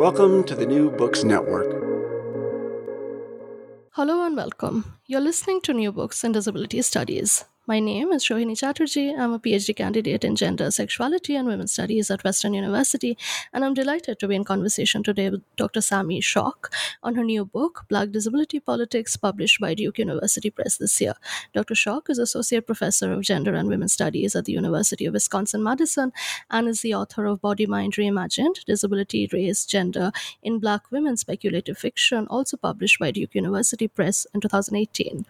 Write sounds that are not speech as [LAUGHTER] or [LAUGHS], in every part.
Welcome to the New Books Network. Hello and welcome. You're listening to New Books in Disability Studies. My name is Shohini Chatterjee. I'm a PhD candidate in gender, sexuality, and women's studies at Western University, and I'm delighted to be in conversation today with Dr. Sami Schalk on her new book, Black Disability Politics, published by Duke University Press this year. Dr. Schalk is Associate Professor of Gender and Women's Studies at the University of Wisconsin Madison and is the author of Body Mind Reimagined Disability, Race, Gender in Black Women's Speculative Fiction, also published by Duke University Press in 2018.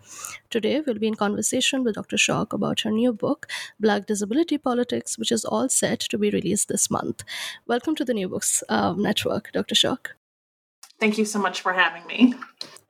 Today, we'll be in conversation with Dr. Schalk about her new book, Black Disability Politics, which is all set to be released this month. Welcome to the New Books uh, Network, Dr. Schalk. Thank you so much for having me.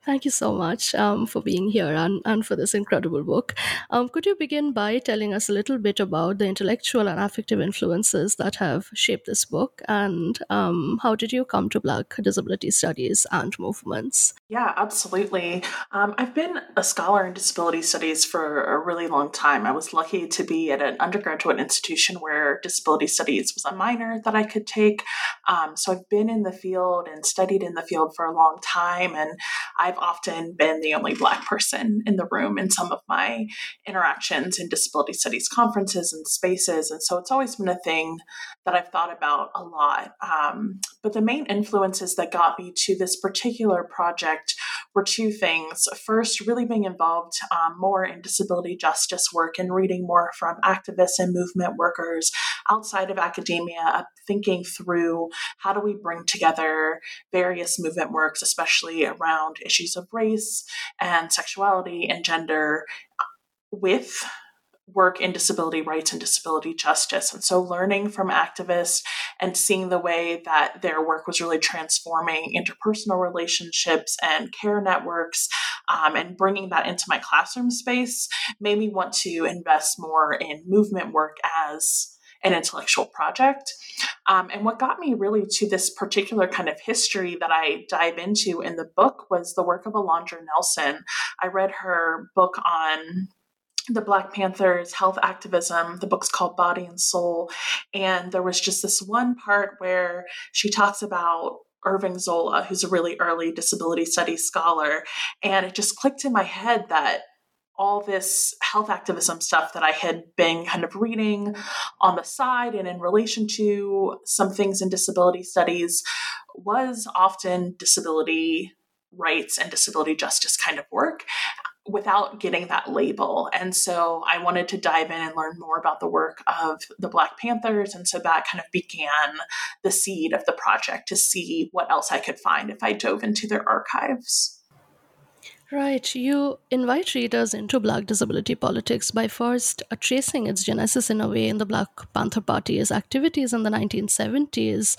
Thank you so much um, for being here and, and for this incredible book. Um, could you begin by telling us a little bit about the intellectual and affective influences that have shaped this book and um, how did you come to Black disability studies and movements? Yeah, absolutely. Um, I've been a scholar in disability studies for a really long time. I was lucky to be at an undergraduate institution where disability studies was a minor that I could take. Um, so I've been in the field and studied in the field for a long time, and I've often been the only Black person in the room in some of my interactions in disability studies conferences and spaces. And so it's always been a thing that I've thought about a lot. Um, but the main influences that got me to this particular project were two things. First, really being involved um, more in disability justice work and reading more from activists and movement workers outside of academia, thinking through how do we bring together various movement works, especially around issues of race and sexuality and gender, with work in disability rights and disability justice. And so, learning from activists and seeing the way that their work was really transforming interpersonal relationships and care networks um, and bringing that into my classroom space made me want to invest more in movement work as an intellectual project. Um, and what got me really to this particular kind of history that I dive into in the book was the work of Alondra Nelson. I read her book on the Black Panthers health activism. The book's called Body and Soul. And there was just this one part where she talks about Irving Zola, who's a really early disability studies scholar. And it just clicked in my head that all this health activism stuff that I had been kind of reading on the side and in relation to some things in disability studies was often disability rights and disability justice kind of work without getting that label. And so I wanted to dive in and learn more about the work of the Black Panthers. And so that kind of began the seed of the project to see what else I could find if I dove into their archives. Right. You invite readers into Black disability politics by first tracing its genesis in a way in the Black Panther Party's activities in the 1970s,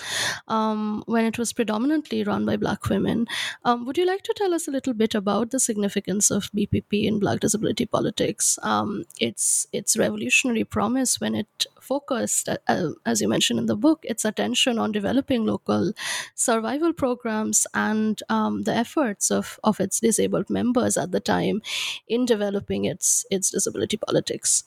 um, when it was predominantly run by Black women. Um, would you like to tell us a little bit about the significance of BPP in Black disability politics, um, its its revolutionary promise when it focused, uh, as you mentioned in the book, its attention on developing local survival programs and um, the efforts of, of its disabled members at the time in developing its its disability politics.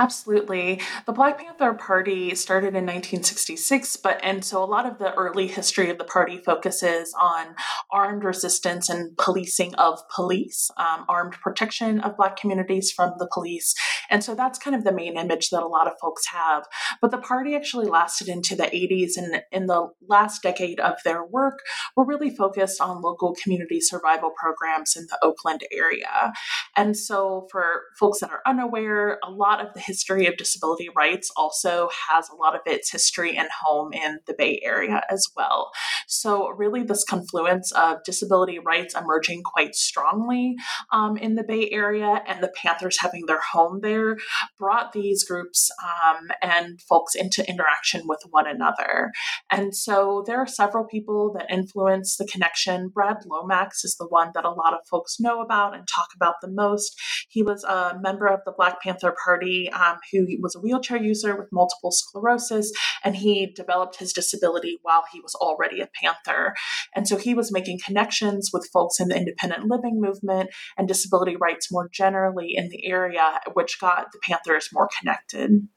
Absolutely. The Black Panther Party started in 1966, but and so a lot of the early history of the party focuses on armed resistance and policing of police, um, armed protection of Black communities from the police. And so that's kind of the main image that a lot of folks have. But the party actually lasted into the 80s, and in the last decade of their work, were really focused on local community survival programs in the Oakland area. And so for folks that are unaware, a lot of the history of disability rights also has a lot of its history and home in the Bay Area as well. So, really, this confluence of disability rights emerging quite strongly um, in the Bay Area and the Panthers having their home there brought these groups um, and folks into interaction with one another. And so, there are several people that influence the connection. Brad Lomax is the one that a lot of folks know about and talk about the most. He was a member of the Black Panther Party um, who was a wheelchair user with multiple sclerosis, and he developed his disability while he was already a Panther. And so he was making connections with folks in the independent living movement and disability rights more generally in the area, which got the Panthers more connected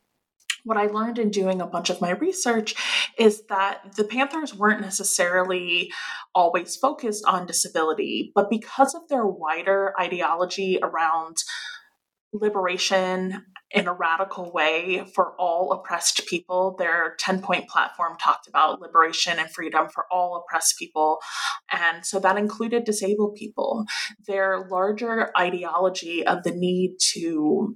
what I learned in doing a bunch of my research is that the Panthers weren't necessarily always focused on disability, but because of their wider ideology around liberation in a radical way for all oppressed people. Their 10 point platform talked about liberation and freedom for all oppressed people. And so that included disabled people. Their larger ideology of the need to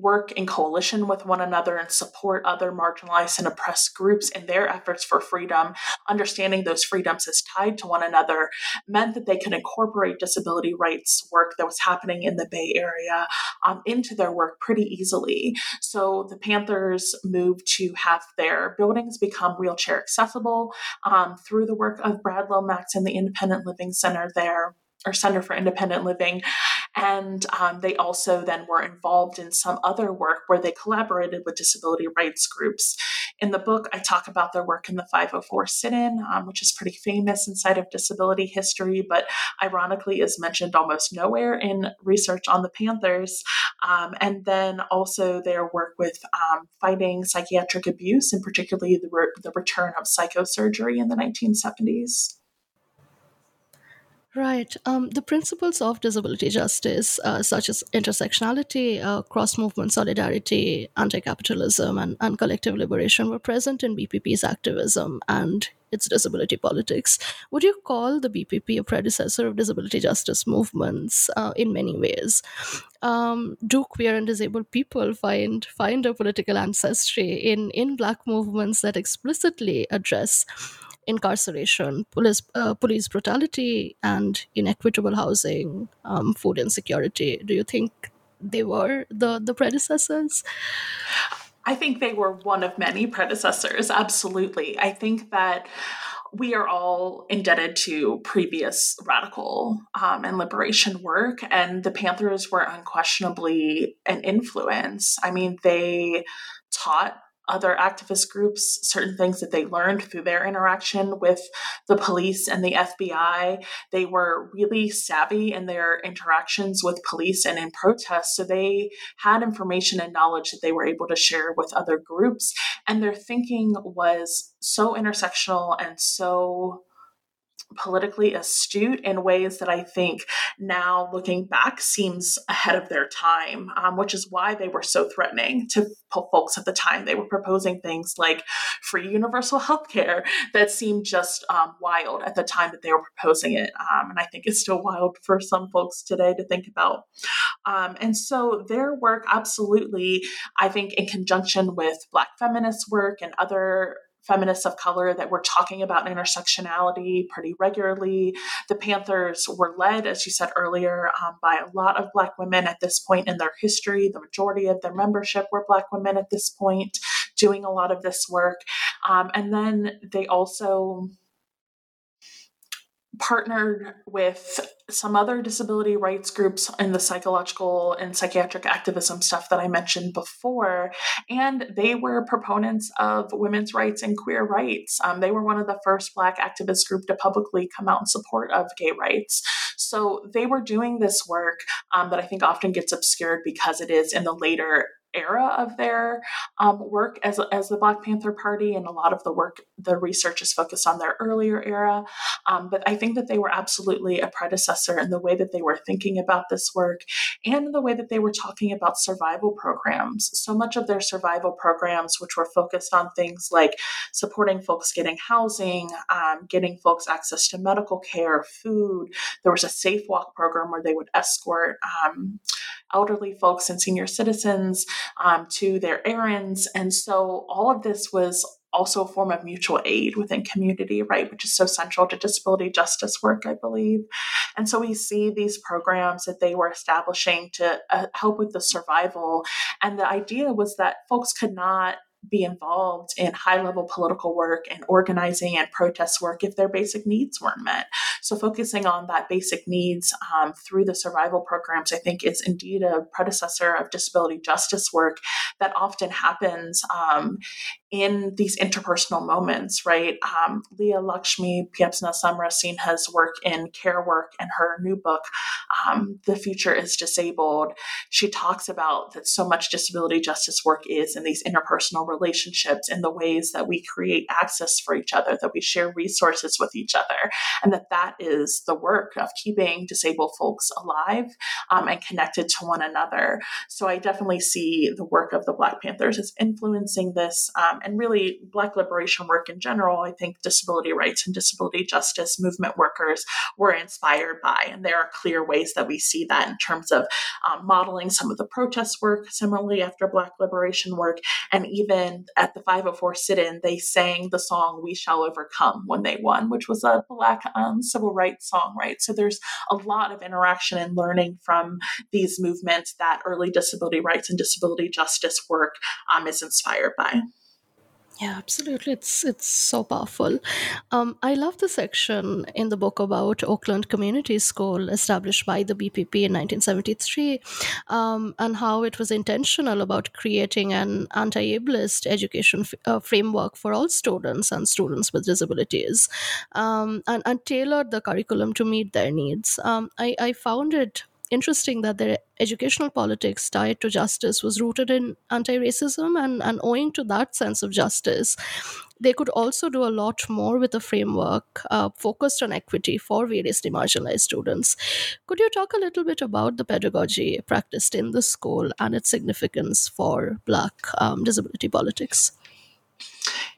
work in coalition with one another and support other marginalized and oppressed groups in their efforts for freedom, understanding those freedoms as tied to one another, meant that they could incorporate disability rights work that was happening in the Bay Area um, into their work pretty easily. So the Panthers moved to have their buildings become wheelchair accessible um, through the work of Brad Lomax and the Independent Living Center there or Center for Independent Living. And um, they also then were involved in some other work where they collaborated with disability rights groups. In the book, I talk about their work in the 504 sit in, um, which is pretty famous inside of disability history, but ironically is mentioned almost nowhere in research on the Panthers. Um, and then also their work with um, fighting psychiatric abuse, and particularly the, re- the return of psychosurgery in the 1970s. Right. Um, the principles of disability justice, uh, such as intersectionality, uh, cross movement solidarity, anti capitalism, and, and collective liberation, were present in BPP's activism and its disability politics. Would you call the BPP a predecessor of disability justice movements uh, in many ways? Um, do queer and disabled people find find a political ancestry in in Black movements that explicitly address incarceration, police, uh, police brutality, and inequitable housing, um, food insecurity. Do you think they were the, the predecessors? I think they were one of many predecessors, absolutely. I think that we are all indebted to previous radical um, and liberation work, and the Panthers were unquestionably an influence. I mean, they taught other activist groups certain things that they learned through their interaction with the police and the FBI. They were really savvy in their interactions with police and in protests. So they had information and knowledge that they were able to share with other groups. And their thinking was so intersectional and so politically astute in ways that I think now looking back seems ahead of their time, um, which is why they were so threatening to folks at the time. They were proposing things like free universal health care that seemed just um, wild at the time that they were proposing it. Um, and I think it's still wild for some folks today to think about. Um, and so their work, absolutely, I think, in conjunction with Black feminist work and other feminists of color that were talking about intersectionality pretty regularly. The Panthers were led, as you said earlier, um, by a lot of Black women at this point in their history. The majority of their membership were Black women at this point doing a lot of this work. Um, and then they also partnered with some other disability rights groups in the psychological and psychiatric activism stuff that I mentioned before. And they were proponents of women's rights and queer rights. Um, they were one of the first Black activist group to publicly come out in support of gay rights. So they were doing this work um, that I think often gets obscured because it is in the later era of their um, work as, as the Black Panther Party, and a lot of the work, the research is focused on their earlier era. Um, but I think that they were absolutely a predecessor in the way that they were thinking about this work and the way that they were talking about survival programs. So much of their survival programs, which were focused on things like supporting folks getting housing, um, getting folks access to medical care, food. There was a safe walk program where they would escort um, elderly folks and senior citizens um, to their errands. And so all of this was also a form of mutual aid within community, right, which is so central to disability justice work, I believe. And so we see these programs that they were establishing to uh, help with the survival. And the idea was that folks could not be involved in high level political work and organizing and protest work if their basic needs weren't met. So, focusing on that basic needs um, through the survival programs, I think, is indeed a predecessor of disability justice work that often happens um, in these interpersonal moments, right? Um, Leah Lakshmi Piepzna Samarasinha's work in care work and her new book, um, The Future is Disabled, she talks about that so much disability justice work is in these interpersonal relationships, in the ways that we create access for each other, that we share resources with each other, and that that is the work of keeping disabled folks alive um, and connected to one another. So I definitely see the work of the Black Panthers as influencing this. Um, and really Black liberation work in general, I think disability rights and disability justice movement workers were inspired by. And there are clear ways that we see that in terms of um, modeling some of the protest work, similarly after Black liberation work. And even at the 504 sit in, they sang the song We Shall Overcome when they won, which was a Black um, civil rights song, right? So there's a lot of interaction and learning from these movements that early disability rights and disability justice work um, is inspired by. Yeah, absolutely. It's it's so powerful. Um, I love the section in the book about Oakland Community School, established by the BPP in 1973, um, and how it was intentional about creating an anti-ableist education f- uh, framework for all students and students with disabilities, um, and, and tailored the curriculum to meet their needs. Um, I, I found it interesting that their educational politics tied to justice was rooted in anti-racism and, and owing to that sense of justice they could also do a lot more with a framework uh, focused on equity for various demarginalized students. Could you talk a little bit about the pedagogy practiced in the school and its significance for black um, disability politics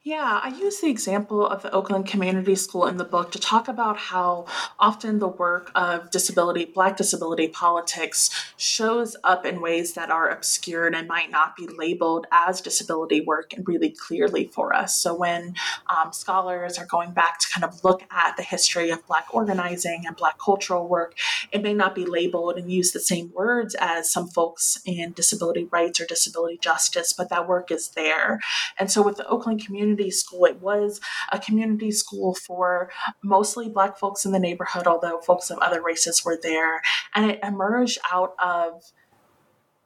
yeah, I use the example of the Oakland Community School in the book to talk about how often the work of disability, Black disability politics, shows up in ways that are obscured and might not be labeled as disability work and really clearly for us. So when um, scholars are going back to kind of look at the history of Black organizing and Black cultural work, it may not be labeled and use the same words as some folks in disability rights or disability justice, but that work is there. And so with the Oakland Community community school. It was a community school for mostly Black folks in the neighborhood, although folks of other races were there. And it emerged out of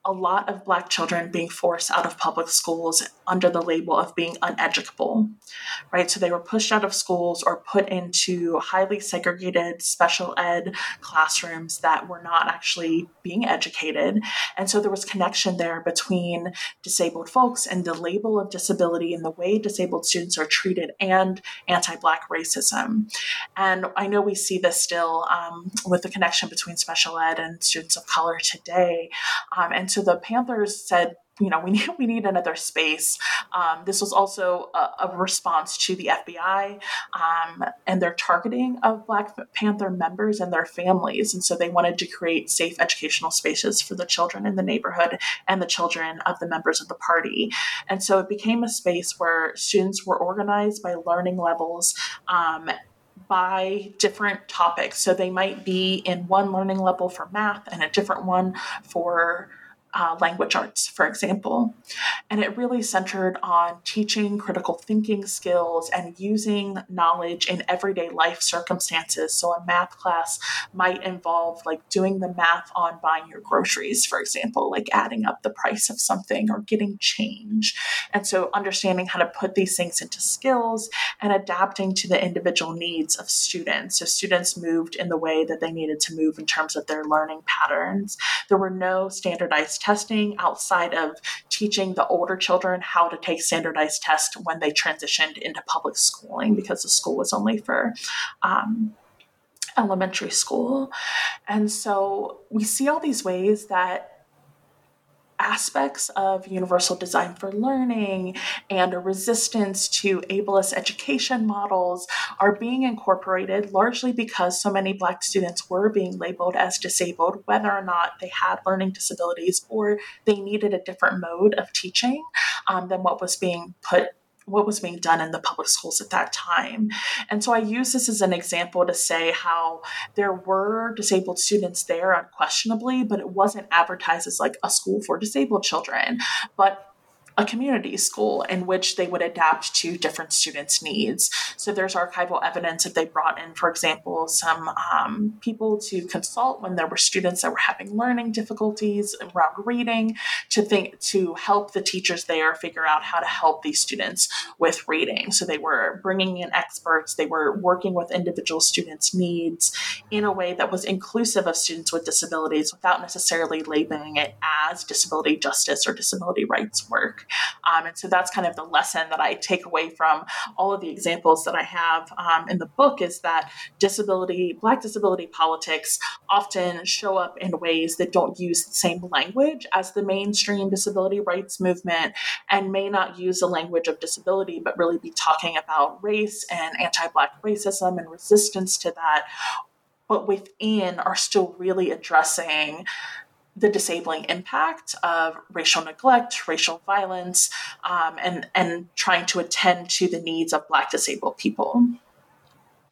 a lot of Black children being forced out of public schools under the label of being uneducable, right? So they were pushed out of schools or put into highly segregated special ed classrooms that were not actually being educated. And so there was connection there between disabled folks and the label of disability and the way disabled students are treated and anti Black racism. And I know we see this still um, with the connection between special ed and students of color today. Um, and so the Panthers said, you know, we need [LAUGHS] we need another space. Um, this was also a, a, response to the FBI um, and their targeting of Black Panther members and their families, and so they wanted to create safe educational spaces for the children in the neighborhood and the children of the members of the party. And so it became a space where students were organized by learning levels. Um, by different topics. So they might be in one learning level for math and a different one for uh, language arts, for example. And it really centered on teaching critical thinking skills and using knowledge in everyday life circumstances. So, a math class might involve like doing the math on buying your groceries, for example, like adding up the price of something or getting change. And so, understanding how to put these things into skills and adapting to the individual needs of students. So, students moved in the way that they needed to move in terms of their learning patterns. There were no standardized testing outside of teaching the older children how to take standardized tests when they transitioned into public schooling because the school was only for um, elementary school. And so we see all these ways that aspects of universal design for learning and a resistance to ableist education models are being incorporated largely because so many Black students were being labeled as disabled, whether or not they had learning disabilities or they needed a different mode of teaching um, than what was being put what was being done in the public schools at that time. And so I use this as an example to say how there were disabled students there unquestionably, but it wasn't advertised as like a school for disabled children. But a community school in which they would adapt to different students' needs. So there's archival evidence that they brought in, for example, some um, people to consult when there were students that were having learning difficulties around reading to think to help the teachers there figure out how to help these students with reading. So they were bringing in experts, they were working with individual students' needs in a way that was inclusive of students with disabilities without necessarily labeling it as disability justice or disability rights work. Um, and so that's kind of the lesson that I take away from all of the examples that I have um, in the book is that disability, Black disability politics often show up in ways that don't use the same language as the mainstream disability rights movement and may not use the language of disability, but really be talking about race and anti Black racism and resistance to that. But within are still really addressing the disabling impact of racial neglect, racial violence, um, and and trying to attend to the needs of Black disabled people.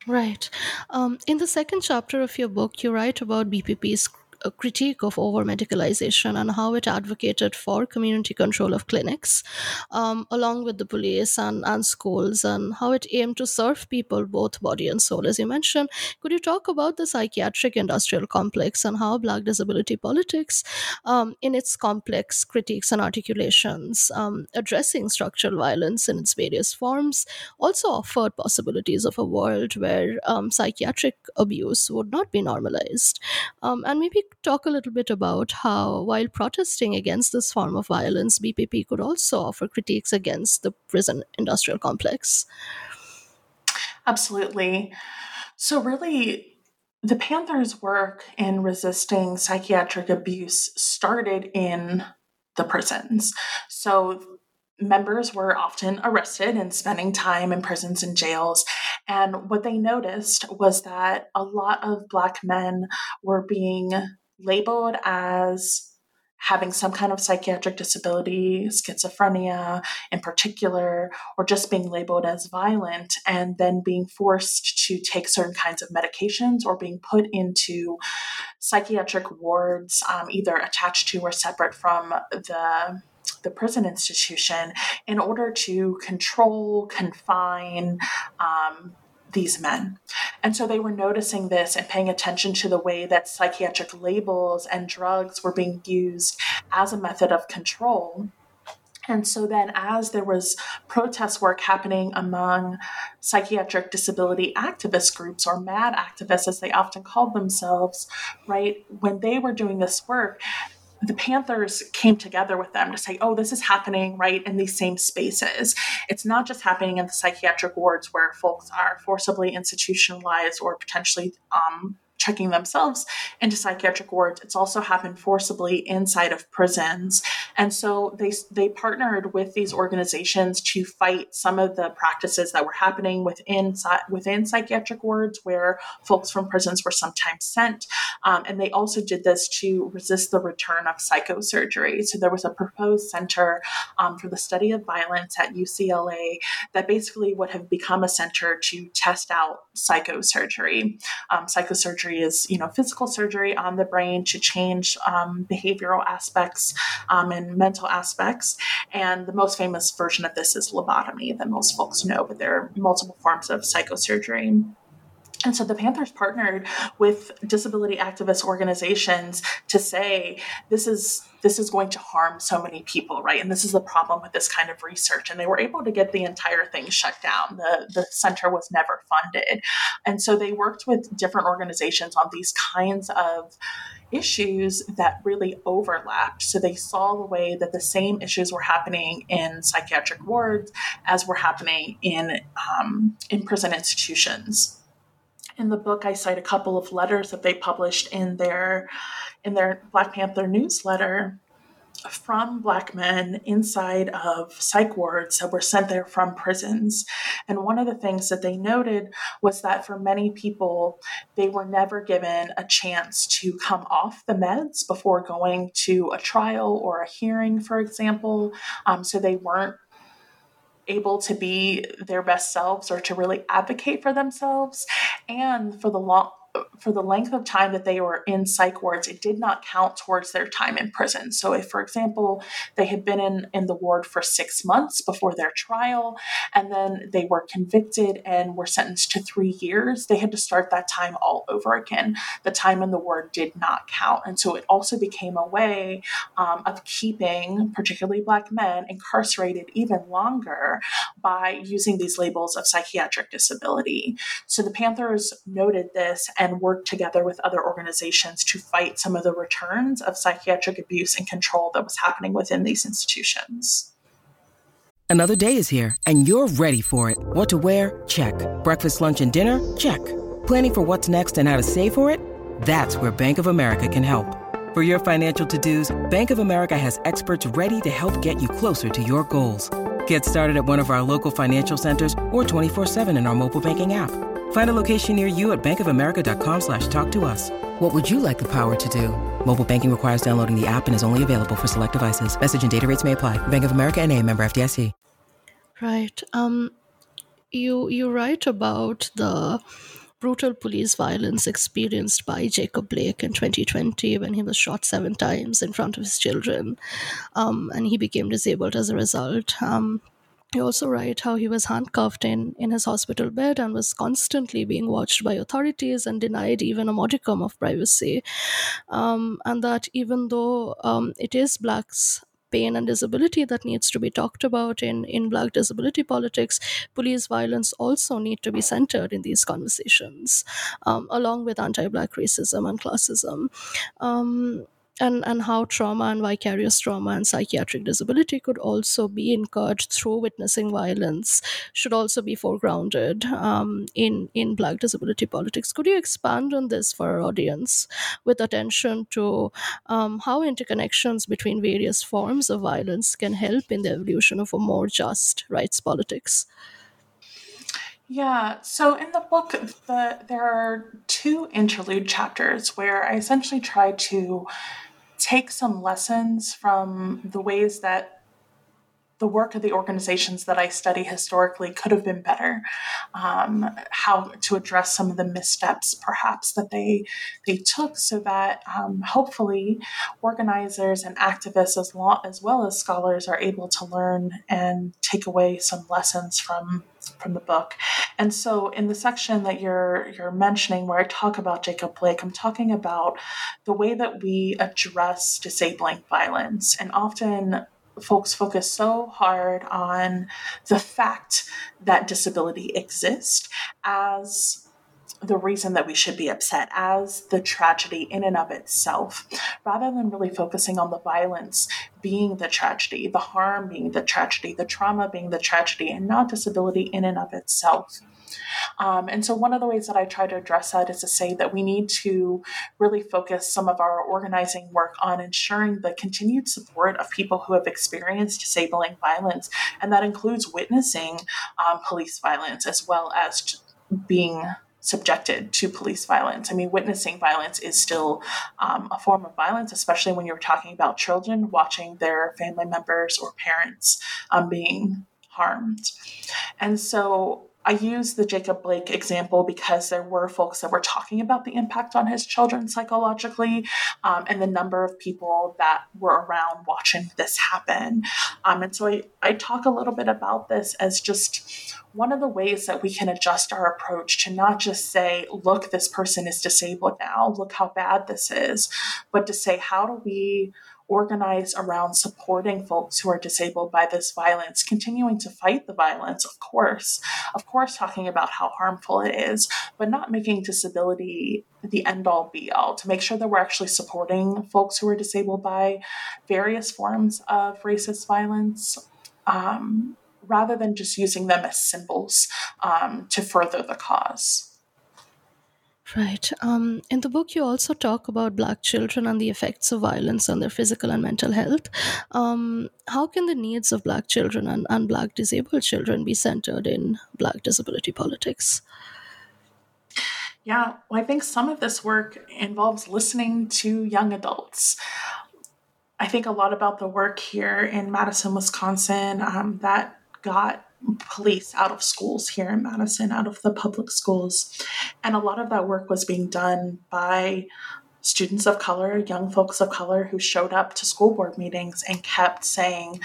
Right. Um, in the second chapter of your book, you write about BPP's a critique of over medicalization and how it advocated for community control of clinics, um, along with the police and, and schools, and how it aimed to serve people both body and soul, as you mentioned. Could you talk about the psychiatric industrial complex and how Black disability politics, um, in its complex critiques and articulations, um, addressing structural violence in its various forms, also offered possibilities of a world where um, psychiatric abuse would not be normalized? Um, and maybe talk a little bit about how, while protesting against this form of violence, BPP could also offer critiques against the prison industrial complex. Absolutely. So, really, the Panthers' work in resisting psychiatric abuse started in the prisons. So, members were often arrested and spending time in prisons and jails. And what they noticed was that a lot of Black men were being labeled as having some kind of psychiatric disability, schizophrenia in particular, or just being labeled as violent and then being forced to take certain kinds of medications or being put into psychiatric wards, um, either attached to or separate from the the prison institution in order to control, confine, um, these men. And so they were noticing this and paying attention to the way that psychiatric labels and drugs were being used as a method of control. And so then, as there was protest work happening among psychiatric disability activist groups, or MAD activists, as they often called themselves, right, when they were doing this work, the Panthers came together with them to say, oh, this is happening right in these same spaces. It's not just happening in the psychiatric wards where folks are forcibly institutionalized or potentially um, checking themselves into psychiatric wards. It's also happened forcibly inside of prisons. And so they, they partnered with these organizations to fight some of the practices that were happening within, within psychiatric wards where folks from prisons were sometimes sent. Um, and they also did this to resist the return of psychosurgery. So there was a proposed center um, for the study of violence at UCLA that basically would have become a center to test out psychosurgery. Um, psychosurgery surgery is, you know, physical surgery on the brain to change um, behavioral aspects um, and mental aspects. And the most famous version of this is lobotomy that most folks know, but there are multiple forms of psychosurgery. And so the Panthers partnered with disability activist organizations to say this is this is going to harm so many people, right? And this is the problem with this kind of research. And they were able to get the entire thing shut down. The the center was never funded. And so they worked with different organizations on these kinds of issues that really overlapped. So they saw the way that the same issues were happening in psychiatric wards as were happening in um, in prison institutions in the book i cite a couple of letters that they published in their in their black panther newsletter from black men inside of psych wards that were sent there from prisons. And one of the things that they noted was that for many people they were never given a chance to come off the meds before going to a trial or a hearing for example. Um, so they weren't able to be their best selves or to really advocate for themselves and for the long for the length of time that they were in psych wards, it did not count towards their time in prison. So, if, for example, they had been in, in the ward for six months before their trial, and then they were convicted and were sentenced to three years, they had to start that time all over again. The time in the ward did not count. And so, it also became a way um, of keeping, particularly Black men, incarcerated even longer by using these labels of psychiatric disability. So, the Panthers noted this and work together with other organizations to fight some of the returns of psychiatric abuse and control that was happening within these institutions. Another day is here, and you're ready for it. What to wear? Check. Breakfast, lunch, and dinner? Check. Planning for what's next and how to save for it? That's where Bank of America can help. For your financial to dos, Bank of America has experts ready to help get you closer to your goals. Get started at one of our local financial centers or 24 7 in our mobile banking app. Find a location near you at bankofamerica.com slash talk to us. What would you like the power to do? Mobile banking requires downloading the app and is only available for select devices. Message and data rates may apply. Bank of America and a member FDIC. Right. Um, you, you write about the brutal police violence experienced by Jacob Blake in 2020 when he was shot seven times in front of his children. Um, and he became disabled as a result. Um, you also write how he was handcuffed in, in his hospital bed and was constantly being watched by authorities and denied even a modicum of privacy. Um, and that even though um, it is blacks pain and disability that needs to be talked about in, in black disability politics police violence also need to be centered in these conversations um, along with anti-black racism and classism um, and, and how trauma and vicarious trauma and psychiatric disability could also be incurred through witnessing violence should also be foregrounded um, in, in Black disability politics. Could you expand on this for our audience with attention to um, how interconnections between various forms of violence can help in the evolution of a more just rights politics? Yeah, so in the book, the, there are two interlude chapters where I essentially try to take some lessons from the ways that the work of the organizations that I study historically could have been better. Um, how to address some of the missteps, perhaps that they they took, so that um, hopefully organizers and activists, as, long, as well as scholars, are able to learn and take away some lessons from from the book. And so in the section that you're you're mentioning where I talk about Jacob Blake, I'm talking about the way that we address disabling violence. And often folks focus so hard on the fact that disability exists as the reason that we should be upset as the tragedy in and of itself, rather than really focusing on the violence being the tragedy, the harm being the tragedy, the trauma being the tragedy, and not disability in and of itself. Um, and so, one of the ways that I try to address that is to say that we need to really focus some of our organizing work on ensuring the continued support of people who have experienced disabling violence. And that includes witnessing um, police violence as well as being subjected to police violence. I mean, witnessing violence is still um, a form of violence, especially when you're talking about children watching their family members or parents um, being harmed. And so I use the Jacob Blake example because there were folks that were talking about the impact on his children psychologically um, and the number of people that were around watching this happen. Um, and so I, I talk a little bit about this as just one of the ways that we can adjust our approach to not just say, look, this person is disabled now, look how bad this is, but to say, how do we organize around supporting folks who are disabled by this violence, continuing to fight the violence, of course, of course, talking about how harmful it is, but not making disability the end all be all, to make sure that we're actually supporting folks who are disabled by various forms of racist violence. Um, rather than just using them as symbols um, to further the cause. Right. Um, in the book, you also talk about Black children and the effects of violence on their physical and mental health. Um, how can the needs of Black children and, and Black disabled children be centered in Black disability politics? Yeah, well, I think some of this work involves listening to young adults. I think a lot about the work here in Madison, Wisconsin, um, that got police out of schools here in Madison, out of the public schools. And a lot of that work was being done by students of color, young folks of color who showed up to school board meetings and kept saying,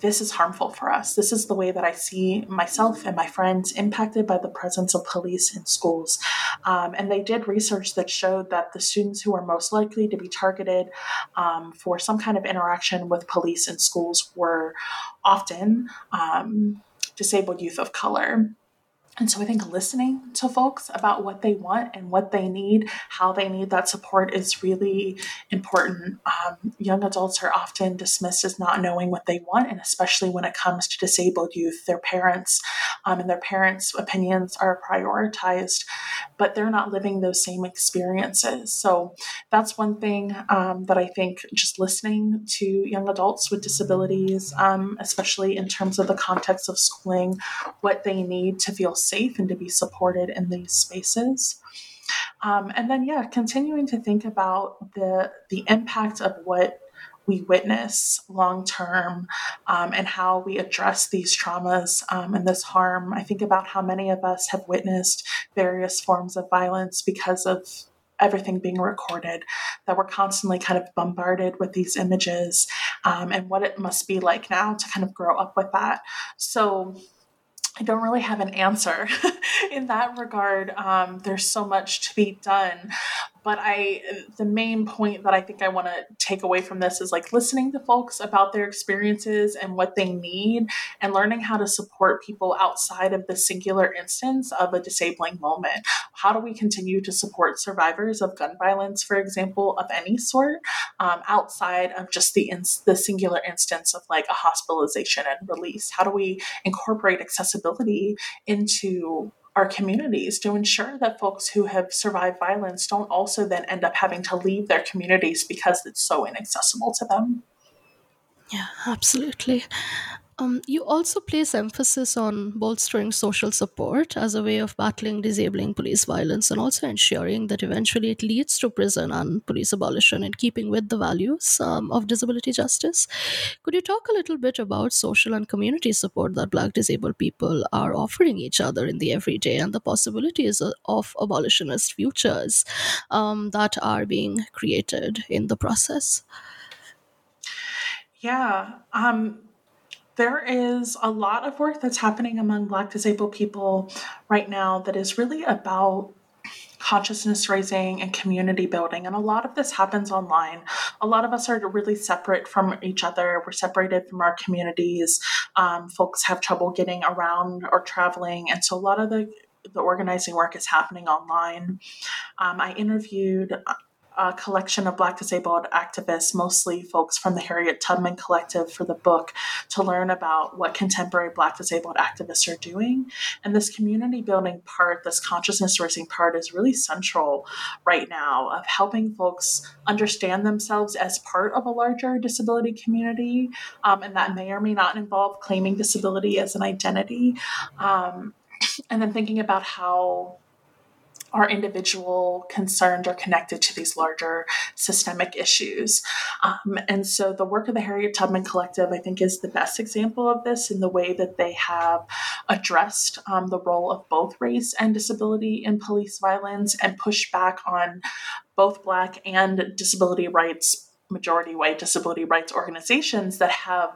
this is harmful for us. This is the way that I see myself and my friends impacted by the presence of police in schools. Um, and they did research that showed that the students who were most likely to be targeted um, for some kind of interaction with police in schools were often um, disabled youth of color. And so I think listening to folks about what they want and what they need, how they need that support is really important. Um, young adults are often dismissed as not knowing what they want, and especially when it comes to disabled youth, their parents um, and their parents' opinions are prioritized, but they're not living those same experiences. So that's one thing um, that I think just listening to young adults with disabilities, um, especially in terms of the context of schooling, what they need to feel safe and to be supported in these spaces. Um, and then, yeah, continuing to think about the the impact of what we witness long term um, and how we address these traumas um, and this harm. I think about how many of us have witnessed various forms of violence because of everything being recorded, that we're constantly kind of bombarded with these images um, and what it must be like now to kind of grow up with that. So, I don't really have an answer [LAUGHS] in that regard. Um, there's so much to be done but I the main point that I think I want to take away from this is like listening to folks about their experiences and what they need and learning how to support people outside of the singular instance of a disabling moment. How do we continue to support survivors of gun violence, for example, of any sort, um, outside of just the the singular instance of like a hospitalization and release? How do we incorporate accessibility into our communities to ensure that folks who have survived violence don't also then end up having to leave their communities because it's so inaccessible to them. Yeah, absolutely. Um, you also place emphasis on bolstering social support as a way of battling disabling police violence and also ensuring that eventually it leads to prison and police abolition in keeping with the values um, of disability justice. Could you talk a little bit about social and community support that Black disabled people are offering each other in the everyday and the possibilities of abolitionist futures um, that are being created in the process? Yeah. Um, there is a lot of work that's happening among Black disabled people right now that is really about consciousness raising and community building. And a lot of this happens online. A lot of us are really separate from each other. We're separated from our communities. Um, folks have trouble getting around or traveling. And so a lot of the the organizing work is happening online. Um, I interviewed a collection of Black disabled activists, mostly folks from the Harriet Tubman Collective, for the book to learn about what contemporary Black disabled activists are doing. And this community building part, this consciousness raising part, is really central right now of helping folks understand themselves as part of a larger disability community. Um, and that may or may not involve claiming disability as an identity. Um, and then thinking about how are individual concerned or connected to these larger systemic issues. Um, and so the work of the Harriet Tubman Collective, I think, is the best example of this in the way that they have addressed um, the role of both race and disability in police violence and pushed back on both Black and disability rights, majority white disability rights organizations that have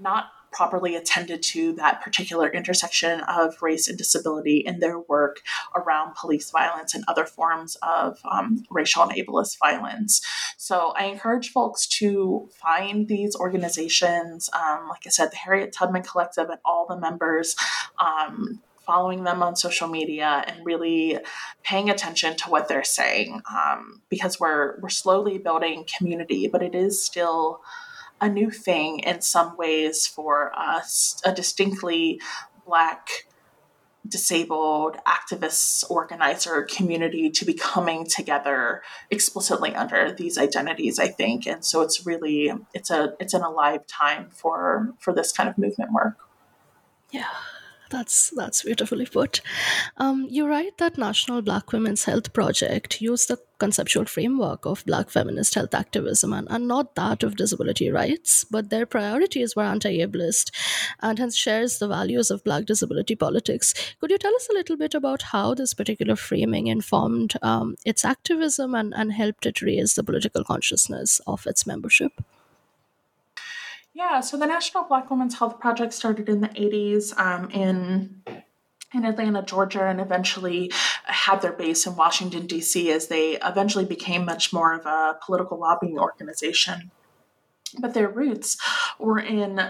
not properly attended to that particular intersection of race and disability in their work around police violence and other forms of um, racial and ableist violence. So I encourage folks to find these organizations, um, like I said, the Harriet Tubman Collective and all the members. Um, following them on social media and really paying attention to what they're saying um, because we're we're slowly building community but it is still a new thing in some ways for us, a distinctly Black disabled activists organizer community to be coming together explicitly under these identities i think. And so it's really it's a it's an alive time for for this kind of movement work. Yeah that's that's beautifully put. Um, you write that National Black Women's Health Project used the conceptual framework of Black feminist health activism and, and not that of disability rights, but their priorities were anti-ableist and hence shares the values of Black disability politics. Could you tell us a little bit about how this particular framing informed um, its activism and, and helped it raise the political consciousness of its membership? Yeah, so the National Black Women's Health Project started in the 80s um, in in Atlanta, Georgia, and eventually had their base in Washington, D.C., as they eventually became much more of a political lobbying organization. But their roots were in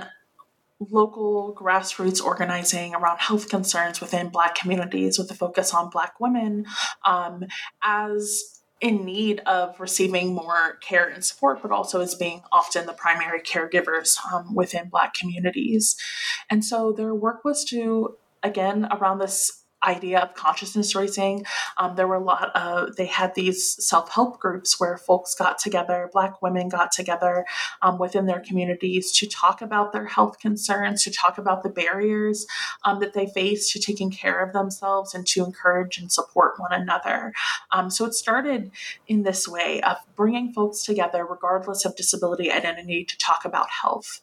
local grassroots organizing around health concerns within Black communities with a focus on Black women um, as in need of receiving more care and support, but also as being often the primary caregivers um, within Black communities. And so their work was to, again, around this idea of consciousness raising. Um, there were a lot of, they had these self help groups where folks got together, Black women got together um, within their communities to talk about their health concerns, to talk about the barriers um, that they face to taking care of themselves and to encourage and support one another. Um, so it started in this way of bringing folks together, regardless of disability identity, to talk about health.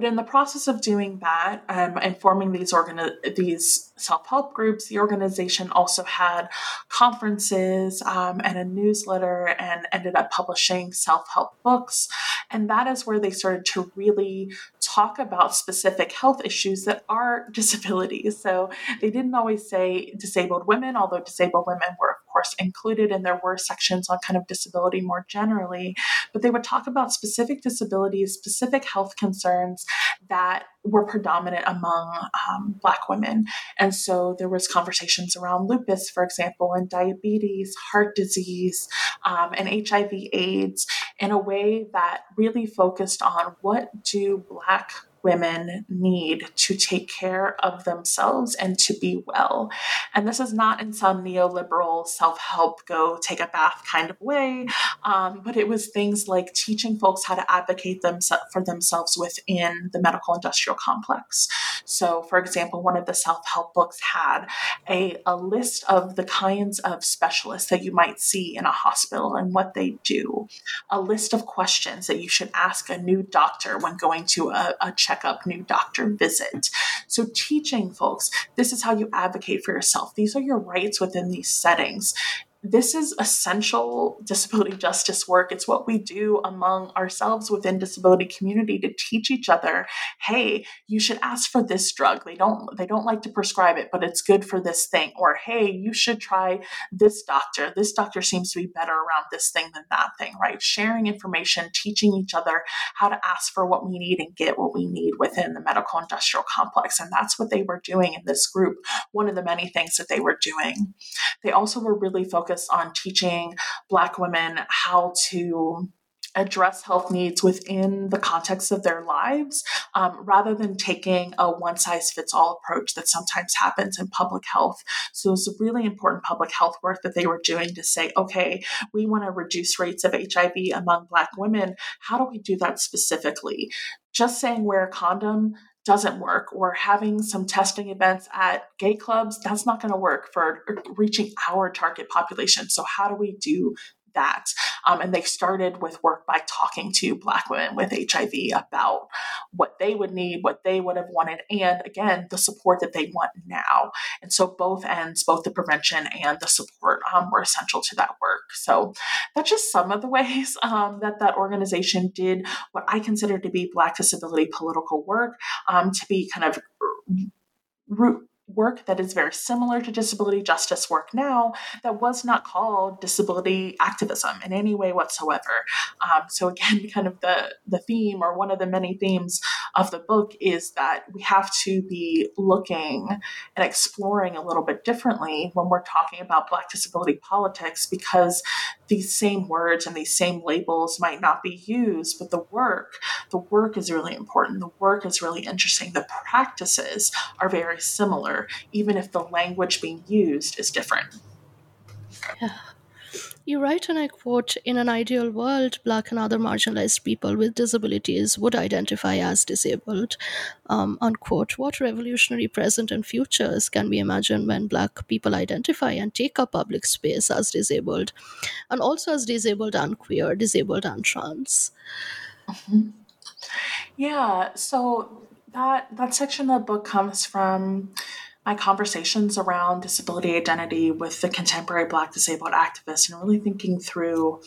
But in the process of doing that um, and forming these organi- these self help groups, the organization also had conferences um, and a newsletter and ended up publishing self help books. And that is where they started to really talk about specific health issues that are [LAUGHS] disabilities. So they didn't always say disabled women, although disabled women were, course, included, and there were sections on kind of disability more generally. But they would talk about specific disabilities, specific health concerns that were predominant among um, Black women. And so there was conversations around lupus, for example, and diabetes, heart disease, um, and HIV AIDS in a way that really focused on what do Black women need to take care of themselves and to be well. And this is not in some neoliberal self help, go take a bath kind of way, um, but it was things like teaching folks how to advocate them for themselves within the medical industrial complex. So, for example, one of the self help books had a, a list of the kinds of specialists that you might see in a hospital and what they do, a list of questions that you should ask a new doctor when going to a, a checkup, new doctor visit. So, teaching folks this is how you advocate for yourself, these are your rights within these settings this is essential disability justice work. It's what we do among ourselves within disability community to teach each other hey you should ask for this drug. They don't they don't like to prescribe it but it's good for this thing. Or hey you should try this doctor. This doctor seems to be better around this thing than that thing right? Sharing information teaching each other how to ask for what we need and get what we need within the medical industrial complex. And that's what they were doing in this group one of the many things that they were doing. They also were really focused on teaching Black women how to address health needs within the context of their lives um, rather than taking a one size fits all approach that sometimes happens in public health. So it's really important public health work that they were doing to say, okay, we want to reduce rates of HIV among Black women. How do we do that specifically? Just saying wear a condom doesn't work or having some testing events at gay clubs that's not going to work for reaching our target population. So how do we do that. Um, and they started with work by talking to Black women with HIV about what they would need, what they would have wanted, and again, the support that they want now. And so both ends, both the prevention and the support, um, were essential to that work. So that's just some of the ways [LAUGHS] um, that that organization did what I consider to be Black disability political work um, to be kind of root work that is very similar to disability justice work now that was not called disability activism in any way whatsoever. Um, so again, [LAUGHS] kind of the the theme or one of the many themes of the book is that we have to be looking and exploring a little bit differently when we're talking about Black disability politics because these same words and these same labels might not be used, but the work, the work is really important. The work is really interesting. The practices are very similar, even if the language being used is different. Yeah. You write, and I quote In an ideal world, Black and other marginalized people with disabilities would identify as disabled. Um, unquote. What revolutionary present and futures can we imagine when Black people identify and take up public space as disabled, and also as disabled and queer, disabled and trans? Mm-hmm. Yeah, so that that section of the book comes from my conversations around disability identity with the contemporary Black disabled activists and really thinking through,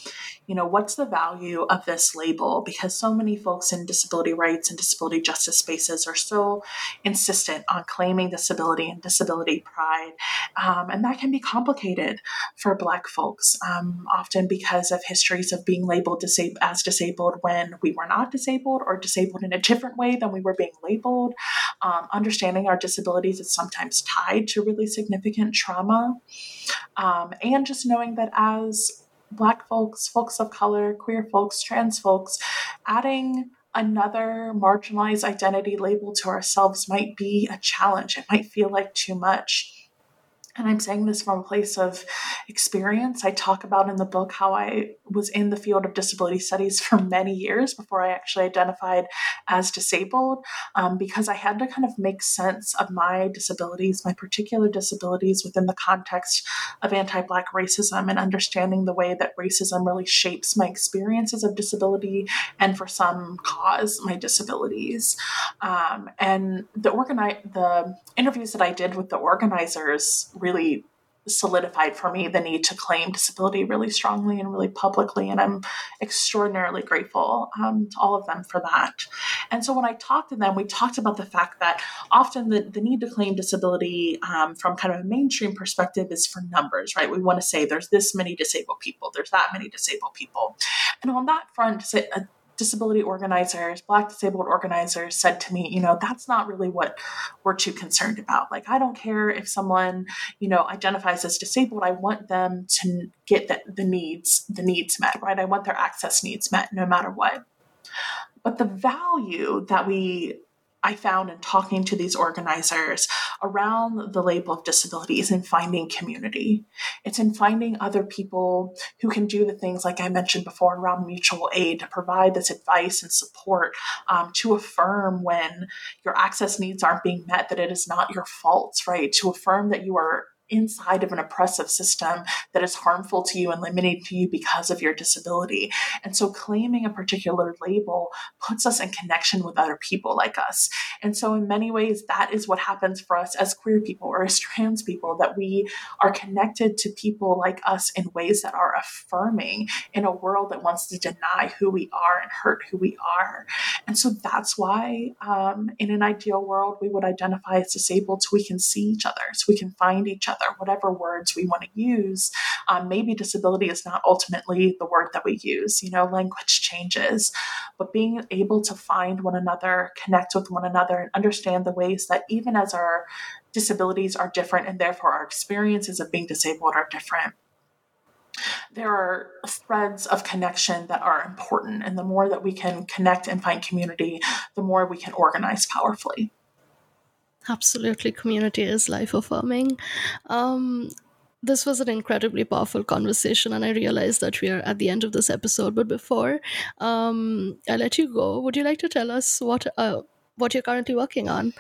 you know, what's the value of this label? Because so many folks in disability rights and disability justice spaces are so insistent on claiming disability and disability pride. Um, and that can be complicated for Black folks, um, often because of histories of being labeled as disabled when we were not disabled or disabled in a different way than we were being labeled. Um, understanding our disabilities is sometimes tied to really significant trauma. Um, and just knowing that as Black folks, folks of color, queer folks, trans folks, adding another marginalized identity label to ourselves might be a challenge. It might feel like too much. And I'm saying this from a place of experience. I talk about in the book how I was in the field of disability studies for many years before I actually identified as disabled, um, because I had to kind of make sense of my disabilities, my particular disabilities within the context of anti Black racism and understanding the way that racism really shapes my experiences of disability and, for some, cause my disabilities. Um, and the, organi- the interviews that I did with the organizers really solidified for me the need to claim disability really strongly and really publicly. And I'm extraordinarily grateful um, to all of them for that. And so when I talked to them, we talked about the fact that often the, the need to claim disability um, from kind of a mainstream perspective is for numbers, right? We want to say there's this many disabled people, there's that many disabled people. And on that front, disability organizers, Black disabled organizers said to me, you know, that's not really what we're too concerned about. Like, I don't care if someone, you know, identifies as disabled. I want them to get the, the needs, the needs met, right? I want their access needs met no matter what. But the value that we I found in talking to these organizers around the label of disability is in finding community. It's in finding other people who can do the things, like I mentioned before, around mutual aid to provide this advice and support um, to affirm when your access needs aren't being met, that it is not your fault, right? To affirm that you are inside of an oppressive system that is harmful to you and limiting to you because of your disability. And so claiming a particular label puts us in connection with other people like us. And so in many ways, that is what happens for us as queer people or as trans people, that we are connected to people like us in ways that are affirming in a world that wants to deny who we are and hurt who we are. And so that's why um, in an ideal world, we would identify as disabled so we can see each other, so we can find each other other, whatever words we want to use. Um, maybe disability is not ultimately the word that we use. You know, language changes, but being able to find one another, connect with one another, and understand the ways that even as our disabilities are different and therefore our experiences of being disabled are different there are threads of connection that are important. And the more that we can connect and find community, the more we can organize powerfully. Absolutely, community is life affirming. Um, this was an incredibly powerful conversation, and I realize that we are at the end of this episode. But before um, I let you go, would you like to tell us what uh, what you're currently working on.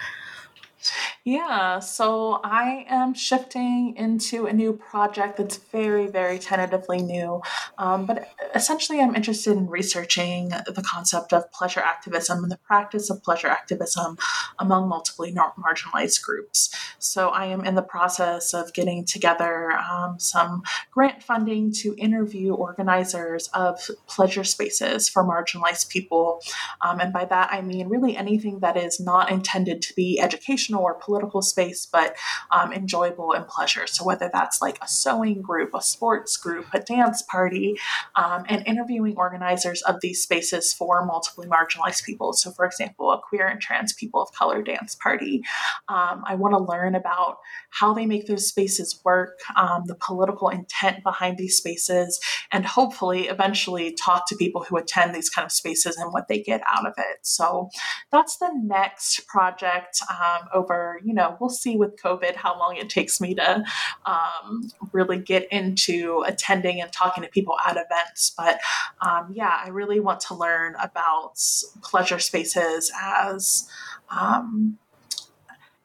Yeah, so I am shifting into a new project that's very, very tentatively new. Um, but essentially, I'm interested in researching the concept of pleasure activism and the practice of pleasure activism among multiply marginalized groups. So I am in the process of getting together um, some grant funding to interview organizers of pleasure spaces for marginalized people. Um, and by that, I mean really anything that is not intended to be educational or political political space, but um, enjoyable and pleasure. So whether that's like a sewing group, a sports group, a dance party, um, and interviewing organizers of these spaces for multiply marginalized people. So for example, a queer and trans people of color dance party. Um, I want to learn about how they make those spaces work, um, the political intent behind these spaces, and hopefully eventually talk to people who attend these kind of spaces and what they get out of it. So that's the next project um, over you know, we'll see with COVID how long it takes me to um, really get into attending and talking to people at events. But um, yeah, I really want to learn about pleasure spaces as. Um,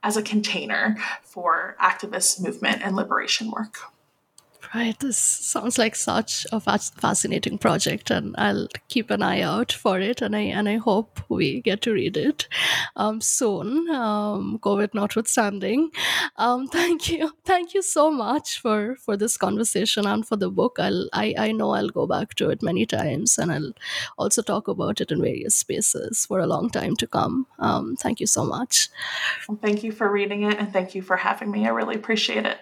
as a container for activist movement and liberation work. Right. This sounds like such a fascinating project, and I'll keep an eye out for it. And I and I hope we get to read it um, soon, um, COVID notwithstanding. Um, [LAUGHS] thank you, thank you so much for for this conversation and for the book. I'll I I know I'll go back to it many times, and I'll also talk about it in various spaces for a long time to come. Um, thank you so much. Thank you for reading it, and thank you for having me. I really appreciate it.